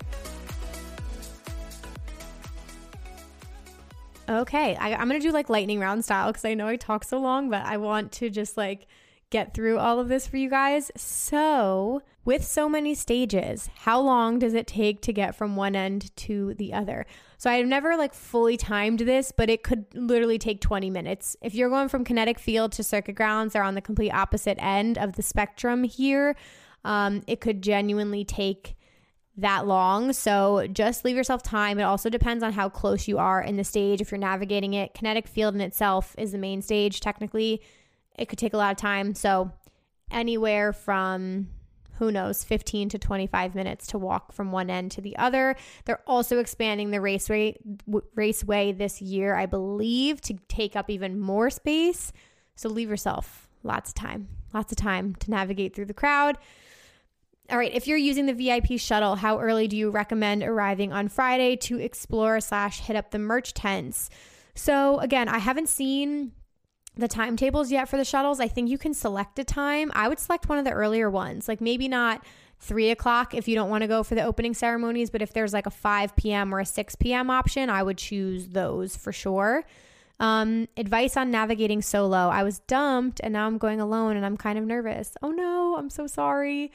Okay, I, am gonna do like lightning round style because I know I talk so long, but I want to just like get through all of this for you guys. So, with so many stages, how long does it take to get from one end to the other? So, I've never like fully timed this, but it could literally take 20 minutes. If you're going from kinetic field to circuit grounds, they're on the complete opposite end of the spectrum here um, it could genuinely take that long. So just leave yourself time. It also depends on how close you are in the stage. If you're navigating it, kinetic field in itself is the main stage. Technically, it could take a lot of time. So anywhere from who knows 15 to 25 minutes to walk from one end to the other. They're also expanding the raceway raceway this year, I believe, to take up even more space. So leave yourself lots of time. Lots of time to navigate through the crowd. All right, if you're using the VIP shuttle, how early do you recommend arriving on Friday to explore slash hit up the merch tents? So again, I haven't seen the timetables yet for the shuttles. I think you can select a time. I would select one of the earlier ones, like maybe not three o'clock if you don't want to go for the opening ceremonies, but if there's like a 5 p.m. or a 6 p.m. option, I would choose those for sure. Um, advice on navigating solo. I was dumped and now I'm going alone and I'm kind of nervous. Oh no, I'm so sorry.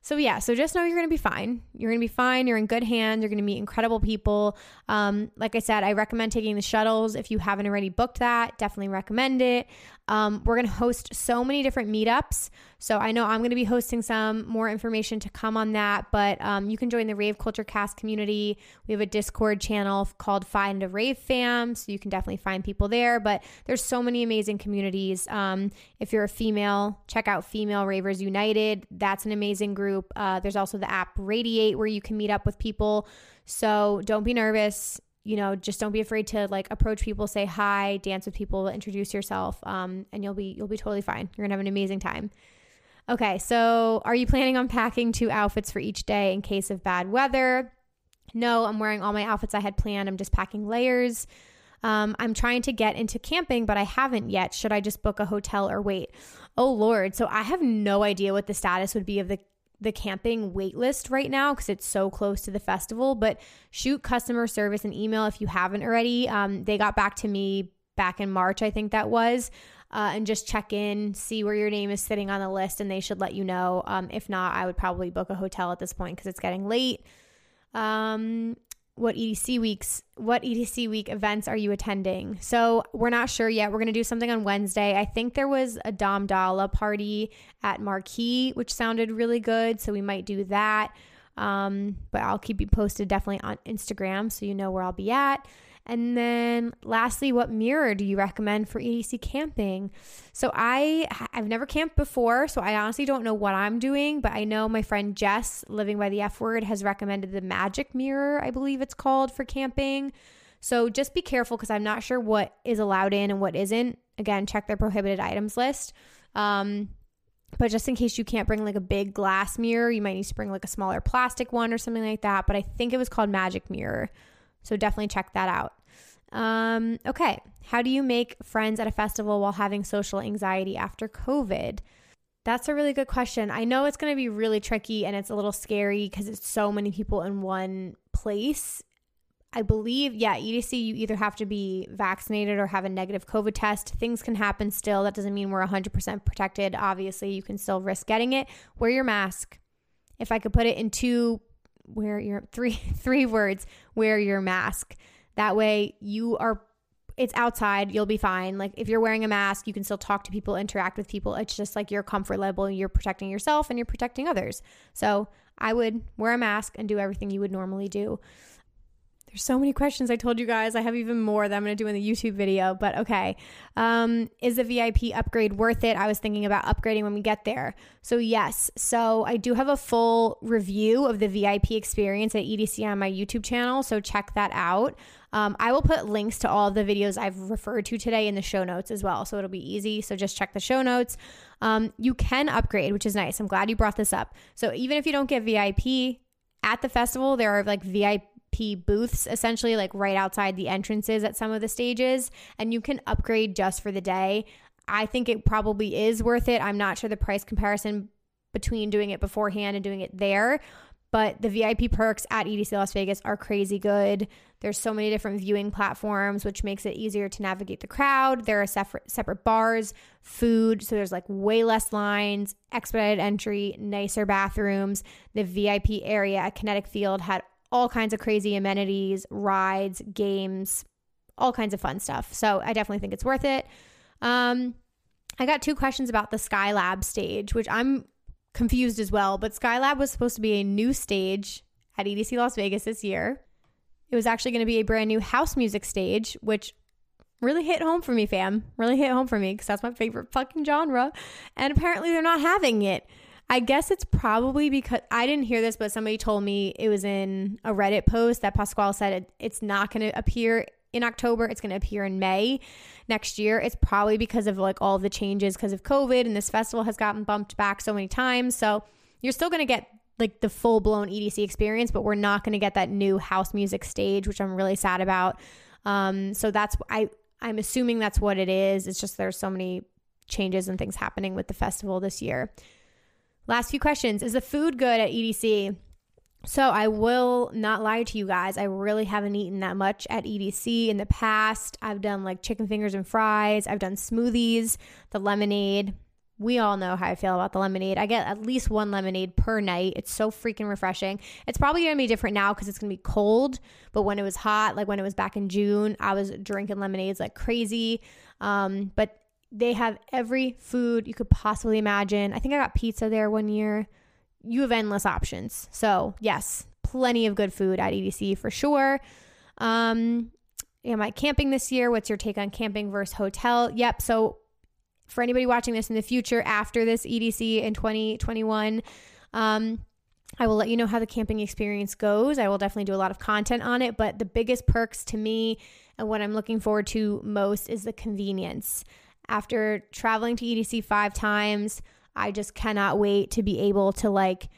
So, yeah, so just know you're going to be fine. You're going to be fine. You're in good hands. You're going to meet incredible people. Um, like I said, I recommend taking the shuttles. If you haven't already booked that, definitely recommend it. Um, we're going to host so many different meetups. So I know I'm going to be hosting some more information to come on that, but um, you can join the Rave Culture Cast community. We have a Discord channel called Find a Rave Fam, so you can definitely find people there. But there's so many amazing communities. Um, if you're a female, check out Female Ravers United. That's an amazing group. Uh, there's also the app Radiate where you can meet up with people. So don't be nervous you know, just don't be afraid to like approach people, say hi, dance with people, introduce yourself, um, and you'll be you'll be totally fine. You're gonna have an amazing time. Okay, so are you planning on packing two outfits for each day in case of bad weather? No, I'm wearing all my outfits I had planned. I'm just packing layers. Um, I'm trying to get into camping, but I haven't yet. Should I just book a hotel or wait? Oh Lord, so I have no idea what the status would be of the the camping wait list right now because it's so close to the festival. But shoot customer service an email if you haven't already. Um, they got back to me back in March, I think that was. Uh, and just check in, see where your name is sitting on the list, and they should let you know. Um, if not, I would probably book a hotel at this point because it's getting late. Um, what EDC weeks, what EDC week events are you attending? So we're not sure yet. We're going to do something on Wednesday. I think there was a Dom Dolla party at Marquee, which sounded really good. So we might do that. Um, but I'll keep you posted definitely on Instagram so you know where I'll be at. And then lastly, what mirror do you recommend for EDC camping? So I I've never camped before, so I honestly don't know what I'm doing, but I know my friend Jess living by the F word has recommended the magic mirror, I believe it's called for camping. So just be careful because I'm not sure what is allowed in and what isn't. Again, check their prohibited items list. Um, but just in case you can't bring like a big glass mirror, you might need to bring like a smaller plastic one or something like that. But I think it was called Magic Mirror. So definitely check that out. Um, okay. How do you make friends at a festival while having social anxiety after COVID? That's a really good question. I know it's going to be really tricky and it's a little scary because it's so many people in one place. I believe, yeah, EDC, you either have to be vaccinated or have a negative COVID test. Things can happen still. That doesn't mean we're 100% protected. Obviously, you can still risk getting it. Wear your mask. If I could put it in two, wear your three, three words, wear your mask. That way you are it's outside, you'll be fine. Like if you're wearing a mask, you can still talk to people, interact with people. It's just like your comfort level, you're protecting yourself and you're protecting others. So, I would wear a mask and do everything you would normally do. There's so many questions I told you guys. I have even more that I'm going to do in the YouTube video, but okay. Um, is the VIP upgrade worth it? I was thinking about upgrading when we get there. So, yes. So, I do have a full review of the VIP experience at EDC on my YouTube channel. So, check that out. Um, I will put links to all the videos I've referred to today in the show notes as well. So, it'll be easy. So, just check the show notes. Um, you can upgrade, which is nice. I'm glad you brought this up. So, even if you don't get VIP, at the festival, there are like VIP booths essentially like right outside the entrances at some of the stages and you can upgrade just for the day. I think it probably is worth it. I'm not sure the price comparison between doing it beforehand and doing it there, but the VIP perks at EDC Las Vegas are crazy good. There's so many different viewing platforms, which makes it easier to navigate the crowd. There are separate separate bars, food, so there's like way less lines, expedited entry, nicer bathrooms. The VIP area at Kinetic Field had all kinds of crazy amenities, rides, games, all kinds of fun stuff. So I definitely think it's worth it. Um, I got two questions about the Skylab stage, which I'm confused as well. But Skylab was supposed to be a new stage at EDC Las Vegas this year. It was actually going to be a brand new house music stage, which really hit home for me, fam. Really hit home for me because that's my favorite fucking genre. And apparently they're not having it. I guess it's probably because I didn't hear this, but somebody told me it was in a Reddit post that Pasquale said it, it's not going to appear in October. It's going to appear in May next year. It's probably because of like all the changes because of COVID and this festival has gotten bumped back so many times. So you're still going to get like the full blown EDC experience, but we're not going to get that new house music stage, which I'm really sad about. Um, so that's I I'm assuming that's what it is. It's just there's so many changes and things happening with the festival this year. Last few questions. Is the food good at EDC? So I will not lie to you guys. I really haven't eaten that much at EDC in the past. I've done like chicken fingers and fries. I've done smoothies, the lemonade. We all know how I feel about the lemonade. I get at least one lemonade per night. It's so freaking refreshing. It's probably to be different now because it's to be cold. But when it was hot, like when it was back in June, I was drinking lemonades like crazy. Um, but they have every food you could possibly imagine. I think I got pizza there one year. You have endless options. So, yes, plenty of good food at EDC for sure. Um, am I camping this year? What's your take on camping versus hotel? Yep. So for anybody watching this in the future after this EDC in 2021. Um, I will let you know how the camping experience goes. I will definitely do a lot of content on it, but the biggest perks to me and what I'm looking forward to most is the convenience. After traveling to EDC five times, I just cannot wait to be able to like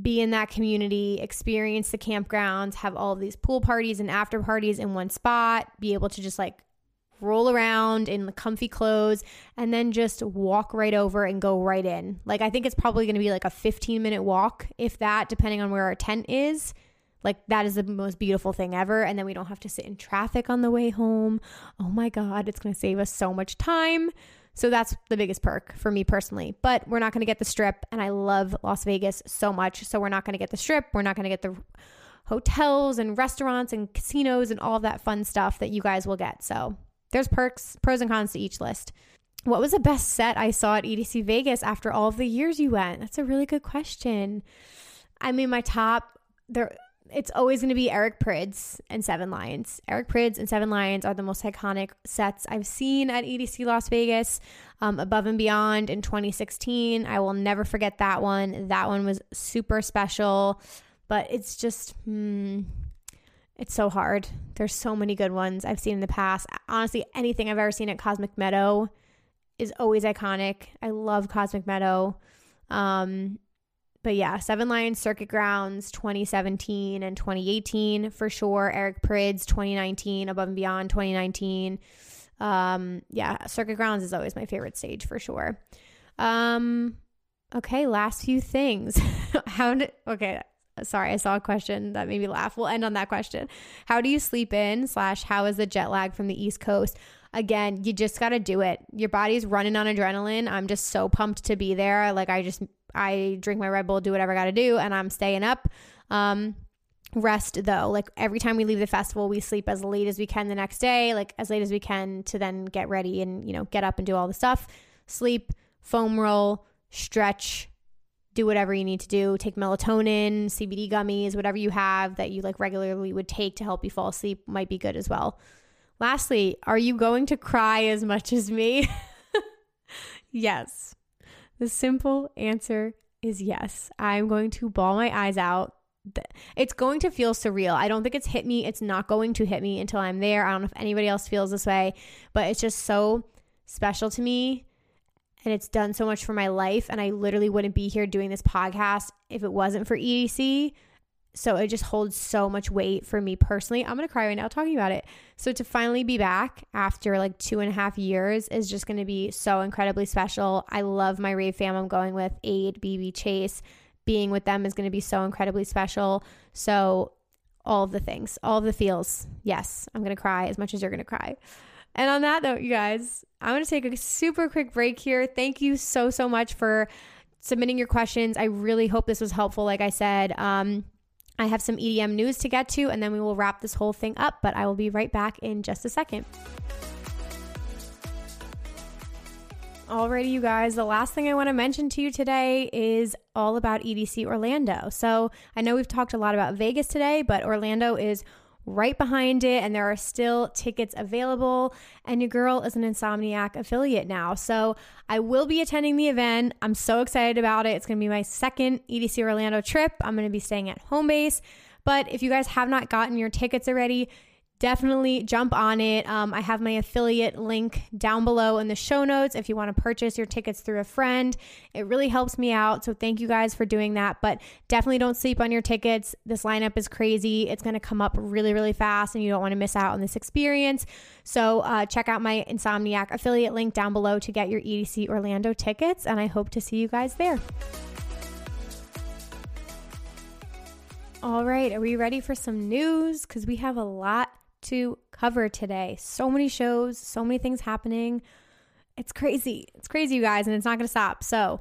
be in that community, experience the campgrounds, have all these pool parties and after parties in one spot, be able to just like roll around in the comfy clothes, and then just walk right over and go right in. Like, I think it's probably going to be like a 15 minute walk, if that, depending on where our tent is. Like, that is the most beautiful thing ever. And then we don't have to sit in traffic on the way home. Oh my God, it's going to save us so much time. So that's the biggest perk for me personally. But we're not going to get the strip, and I love Las Vegas so much. So we're not going to get the strip. We're not going to get the hotels and restaurants and casinos and all that fun stuff that you guys will get. So there's perks, pros and cons to each list. What was the best set I saw at EDC Vegas after all of the years you went? That's a really good question. I mean, my top there it's always going to be Eric Prydz and Seven Lions. Eric Prydz and Seven Lions are the most iconic sets I've seen at EDC Las Vegas. Um, Above and Beyond in 2016. I will never forget that one. That one was super special, but it's just, hmm, it's so hard. There's so many good ones I've seen in the past. Honestly, anything I've ever seen at Cosmic Meadow is always iconic. I love Cosmic Meadow. Um, but yeah, Seven Lions Circuit Grounds 2017 and 2018 for sure. Eric Prydz 2019, Above and Beyond 2019. Um, yeah, Circuit Grounds is always my favorite stage for sure. Um, okay, last few things. How okay? sorry, I saw a question that made me laugh. We'll end on that question. How do you sleep in? Slash, how is the jet lag from the East Coast? Again, you just got to do it. Your body's running on adrenaline. I'm just so pumped to be there. Like, I just, I drink my Red Bull, do whatever I got to do, and I'm staying up. Um, rest though like every time we leave the festival we sleep as late as we can the next day like as late as we can to then get ready and you know get up and do all the stuff sleep foam roll stretch do whatever you need to do. Take melatonin, CBD gummies, whatever you have that you like regularly would take to help you fall asleep might be good as well. Lastly, are you going to cry as much as me? yes. The simple answer is yes. I'm going to bawl my eyes out. It's going to feel surreal. I don't think it's hit me. It's not going to hit me until I'm there. I don't know if anybody else feels this way, but it's just so special to me and it's done so much for my life. And I literally wouldn't be here doing this podcast if it wasn't for EDC. So it just holds so much weight for me personally. I'm gonna cry right now talking about it. So to finally be back after like two and a half years is just gonna be so incredibly special. I love my rave fam I'm going with, Aid, BB, Chase. Being with them is gonna be so incredibly special. So all the things, all the feels. Yes, I'm gonna cry as much as you're gonna cry. And on that note, you guys, I'm to take a super quick break here. Thank you so, so much for submitting your questions. I really hope this was helpful. Like I said, um, I have some EDM news to get to, and then we will wrap this whole thing up. But I will be right back in just a second. Alrighty, you guys, the last thing I want to mention to you today is all about EDC Orlando. So I know we've talked a lot about Vegas today, but Orlando is right behind it, and there are still tickets available. And your girl is an Insomniac affiliate now. So I will be attending the event. I'm so excited about it. It's going to be my second EDC Orlando trip. I'm going to be staying at home base. But if you guys have not gotten your tickets already, definitely jump on it. Um, I have my affiliate link down below in the show notes if you want to purchase your tickets through a friend. It really helps me out. So thank you guys for doing that. But definitely don't sleep on your tickets. This lineup is crazy. It's going to come up really, really fast, and you don't want to miss out on this experience. So uh, check out my Insomniac affiliate link down below to get your EDC Orlando tickets. And I hope to see you guys there. All right, are we ready for some news? Because we have a lot to cover today. So many shows, so many things happening. It's crazy. It's crazy, you guys, and it's not going to stop. So,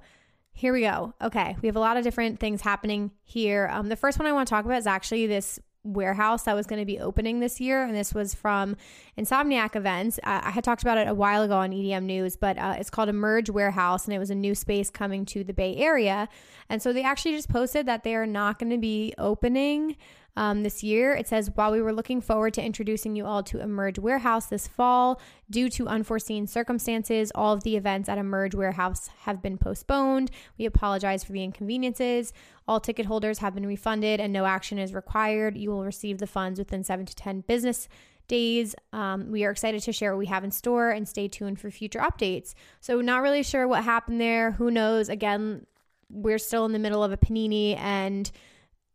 here we go. Okay, we have a lot of different things happening here. Um, the first one I want to talk about is actually this warehouse that was going to be opening this year. And this was from Insomniac Events. Uh, I had talked about it a while ago on EDM News, but uh, it's called Emerge Warehouse, and it was a new space coming to the Bay Area. And so they actually just posted that they are not going to be opening um, this year. It says, while we were looking forward to introducing you all to Emerge Warehouse this fall, due to unforeseen circumstances, all of the events at Emerge Warehouse have been postponed. We apologize for the inconveniences. All ticket holders have been refunded and no action is required. You will receive the funds within seven to 10 business days. Um, we are excited to share what we have in store and stay tuned for future updates. So, not really sure what happened there. Who knows? Again, we're still in the middle of a panini and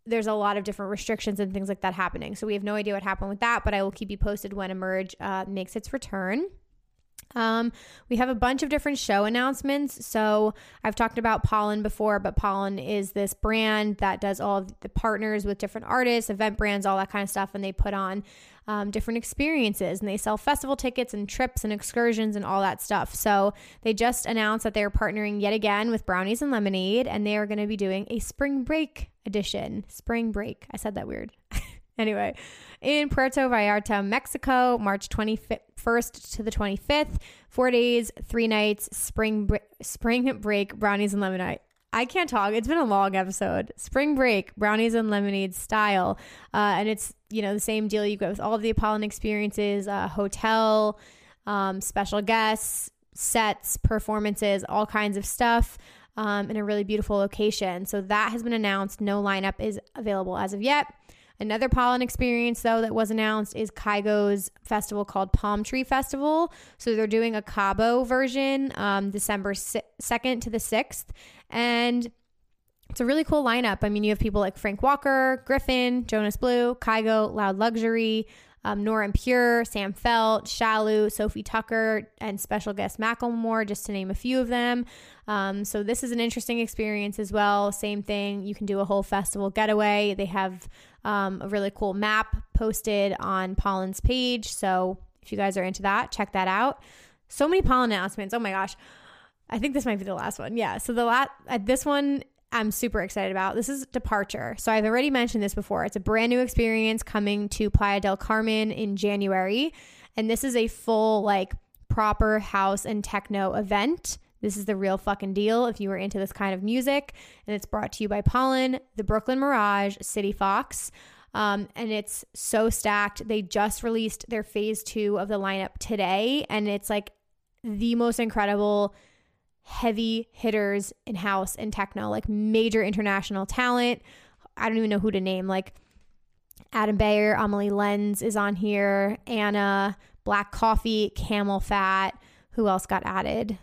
there's a lot of different restrictions and things like that happening. So we have no idea what happened with that, but I will keep you posted when Emerge uh, makes its return. Um, we have a bunch of different show announcements. So I've talked about Pollen before, but Pollen is this brand that does all the partners with different artists, event brands, all that kind of stuff, and they put on um, different experiences and they sell festival tickets and trips and excursions and all that stuff. So they just announced that they're partnering yet again with Brownies and Lemonade, and they are going to be doing a spring break edition. Spring break. I said that weird. anyway, in Puerto Vallarta, Mexico, March 21st to the 25th. Four days, three nights, spring, spring break, brownies and lemonade. I can't talk. It's been a long episode. Spring break, brownies and lemonade style. Uh, and it's, you know, the same deal you get with all of the Apollon experiences, uh, hotel, um, special guests, sets, performances, all kinds of stuff um, in a really beautiful location. So that has been announced. No lineup is available as of yet. Another pollen experience, though, that was announced is Kygo's festival called Palm Tree Festival. So they're doing a Cabo version um, December 2nd to the 6th. And it's a really cool lineup. I mean, you have people like Frank Walker, Gryffin, Jonas Blue, Kygo, Loud Luxury, um, Nora Sam Feldt, Shalu, Sofi Tukker, and special guest Macklemore, just to name a few of them. Um, so this is an interesting experience as well. Same thing, you can do a whole festival getaway. They have um, a really cool map posted on Pollen's page. So if you guys are into that, check that out. So many pollen announcements. Oh my gosh. I think this might be the last one. Yeah. So the last, uh, this one I'm super excited about. This is Departure. So I've already mentioned this before. It's a brand new experience coming to Playa del Carmen in January. And this is a full, like, proper house and techno event. This is the real fucking deal if you are into this kind of music. And it's brought to you by Pollen, the Brooklyn Mirage, City Fox. Um, and it's so stacked. They just released their phase two of the lineup today. And it's like the most incredible heavy hitters in house and techno, like major international talent. I don't even know who to name. Like Adam Beyer, Amelie Lens is on here, Anna, Black Coffee, Camelphat. Who else got added?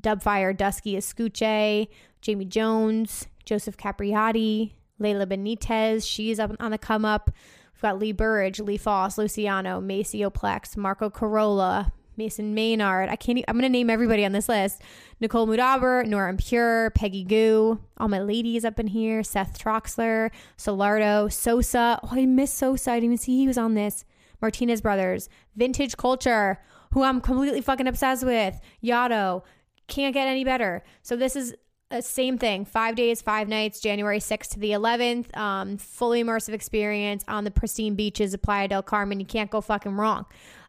Dubfire, Dusky Escuche, Jamie Jones, Joseph Capriati, Layla Benitez. She's up on the come up. We've got Lee Burridge, Lee Foss, Luciano, Maceo Plex, Marco Carola, Mason Maynard. I can't. I'm gonna name everybody on this list: Nicole Moudaber, Nora En Pure, Peggy Gou, all my ladies up in here. Seth Troxler, Solardo, Sosa. Oh, I miss Sosa. I didn't even see he was on this. Martinez Brothers, Vintage Culture, who I'm completely fucking obsessed with. Yotto, can't get any better. So this is a same thing five days five nights january 6th to the 11th um, fully immersive experience on the pristine beaches of playa del carmen you can't go fucking wrong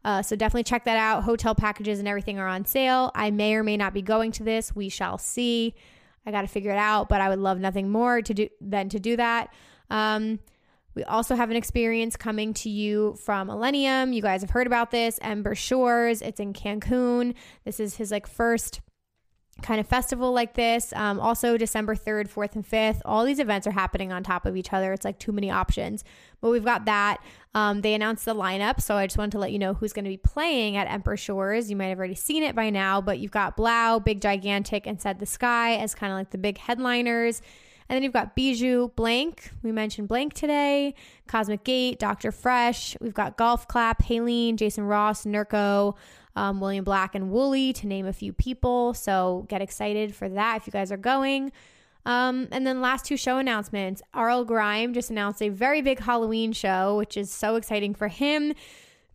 uh, so definitely check that out. Hotel packages and everything are on sale. I may or may not be going to this. We shall see. I got to figure it out, but I would love nothing more to do than to do that. Um, we also have an experience coming to you from Illenium. You guys have heard about this. Ember Shores. It's in Cancun. This is his like first kind of festival like this. Um, also, December 3rd, 4th, and 5th. All these events are happening on top of each other. It's like too many options. But we've got that. Um, they announced the lineup. So I just wanted to let you know who's going to be playing at Ember Shores. You might have already seen it by now, but you've got 3LAU, Big Gigantic, and Said the Sky as kind of like the big headliners. And then you've got Bijou, Blanke. We mentioned Blanke today. Cosmic Gate, Dr. Fresch. We've got Golf Clap, Haleen, Jason Ross, Nurko um, William Black and Wooli, to name a few people. So get excited for that if you guys are going. Um, and then last two show announcements. RL Grime just announced a very big Halloween show, which is so exciting for him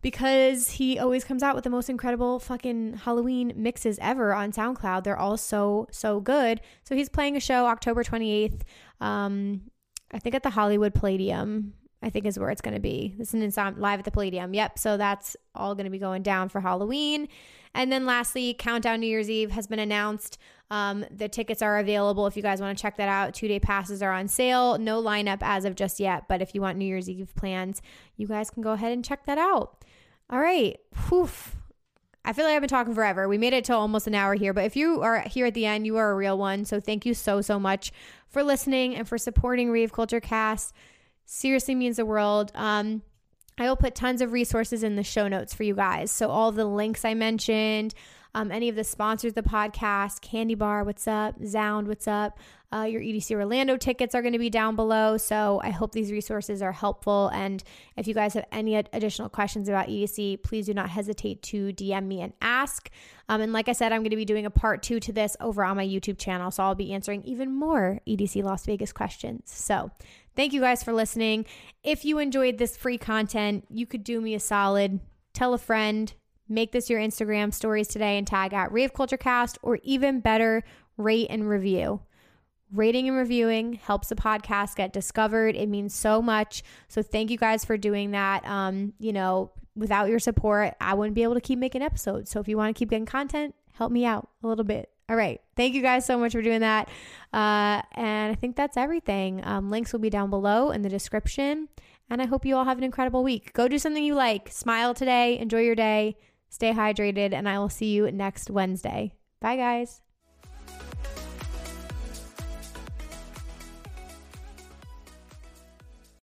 because he always comes out with the most incredible fucking Halloween mixes ever on SoundCloud. They're all so, so good. So he's playing a show October 28th, um, I think at the Hollywood Palladium. I think is where it's going to be. This is live at the Palladium. Yep. So that's all going to be going down for Halloween. And then lastly, Countdown New Year's Eve has been announced. Um, the tickets are available if you guys want to check that out. Two day passes are on sale. No lineup as of just yet, but if you want New Year's Eve plans, you guys can go ahead and check that out. All right. I feel like I've been talking forever. We made it to almost an hour here, but if you are here at the end, you are a real one. So thank you so, so much for listening and for supporting Rave Culture Cast. Seriously means the world. Um, I will put tons of resources in the show notes for you guys. So all the links I mentioned, um, any of the sponsors of the podcast, Kandi Bar, what's up? Zound, what's up? Uh, your EDC Orlando tickets are going to be down below. So I hope these resources are helpful. And if you guys have any additional questions about EDC, please do not hesitate to DM me and ask. Um, and like I said, I'm going to be doing a part two to this over on my YouTube channel. So I'll be answering even more EDC Las Vegas questions. So thank you guys for listening. If you enjoyed this free content, you could do me a solid. Tell a friend, make this your Instagram stories today and tag at Rave Culture Cast, or even better, rate and review. Rating and reviewing helps the podcast get discovered. It means so much. So thank you guys for doing that. Um, you know, without your support, I wouldn't be able to keep making episodes. So if you want to keep getting content, help me out a little bit. All right. Thank you guys so much for doing that. Uh, and I think that's everything. Um, links will be down below in the description. And I hope you all have an incredible week. Go do something you like. Smile today. Enjoy your day. Stay hydrated. And I will see you next Wednesday. Bye, guys.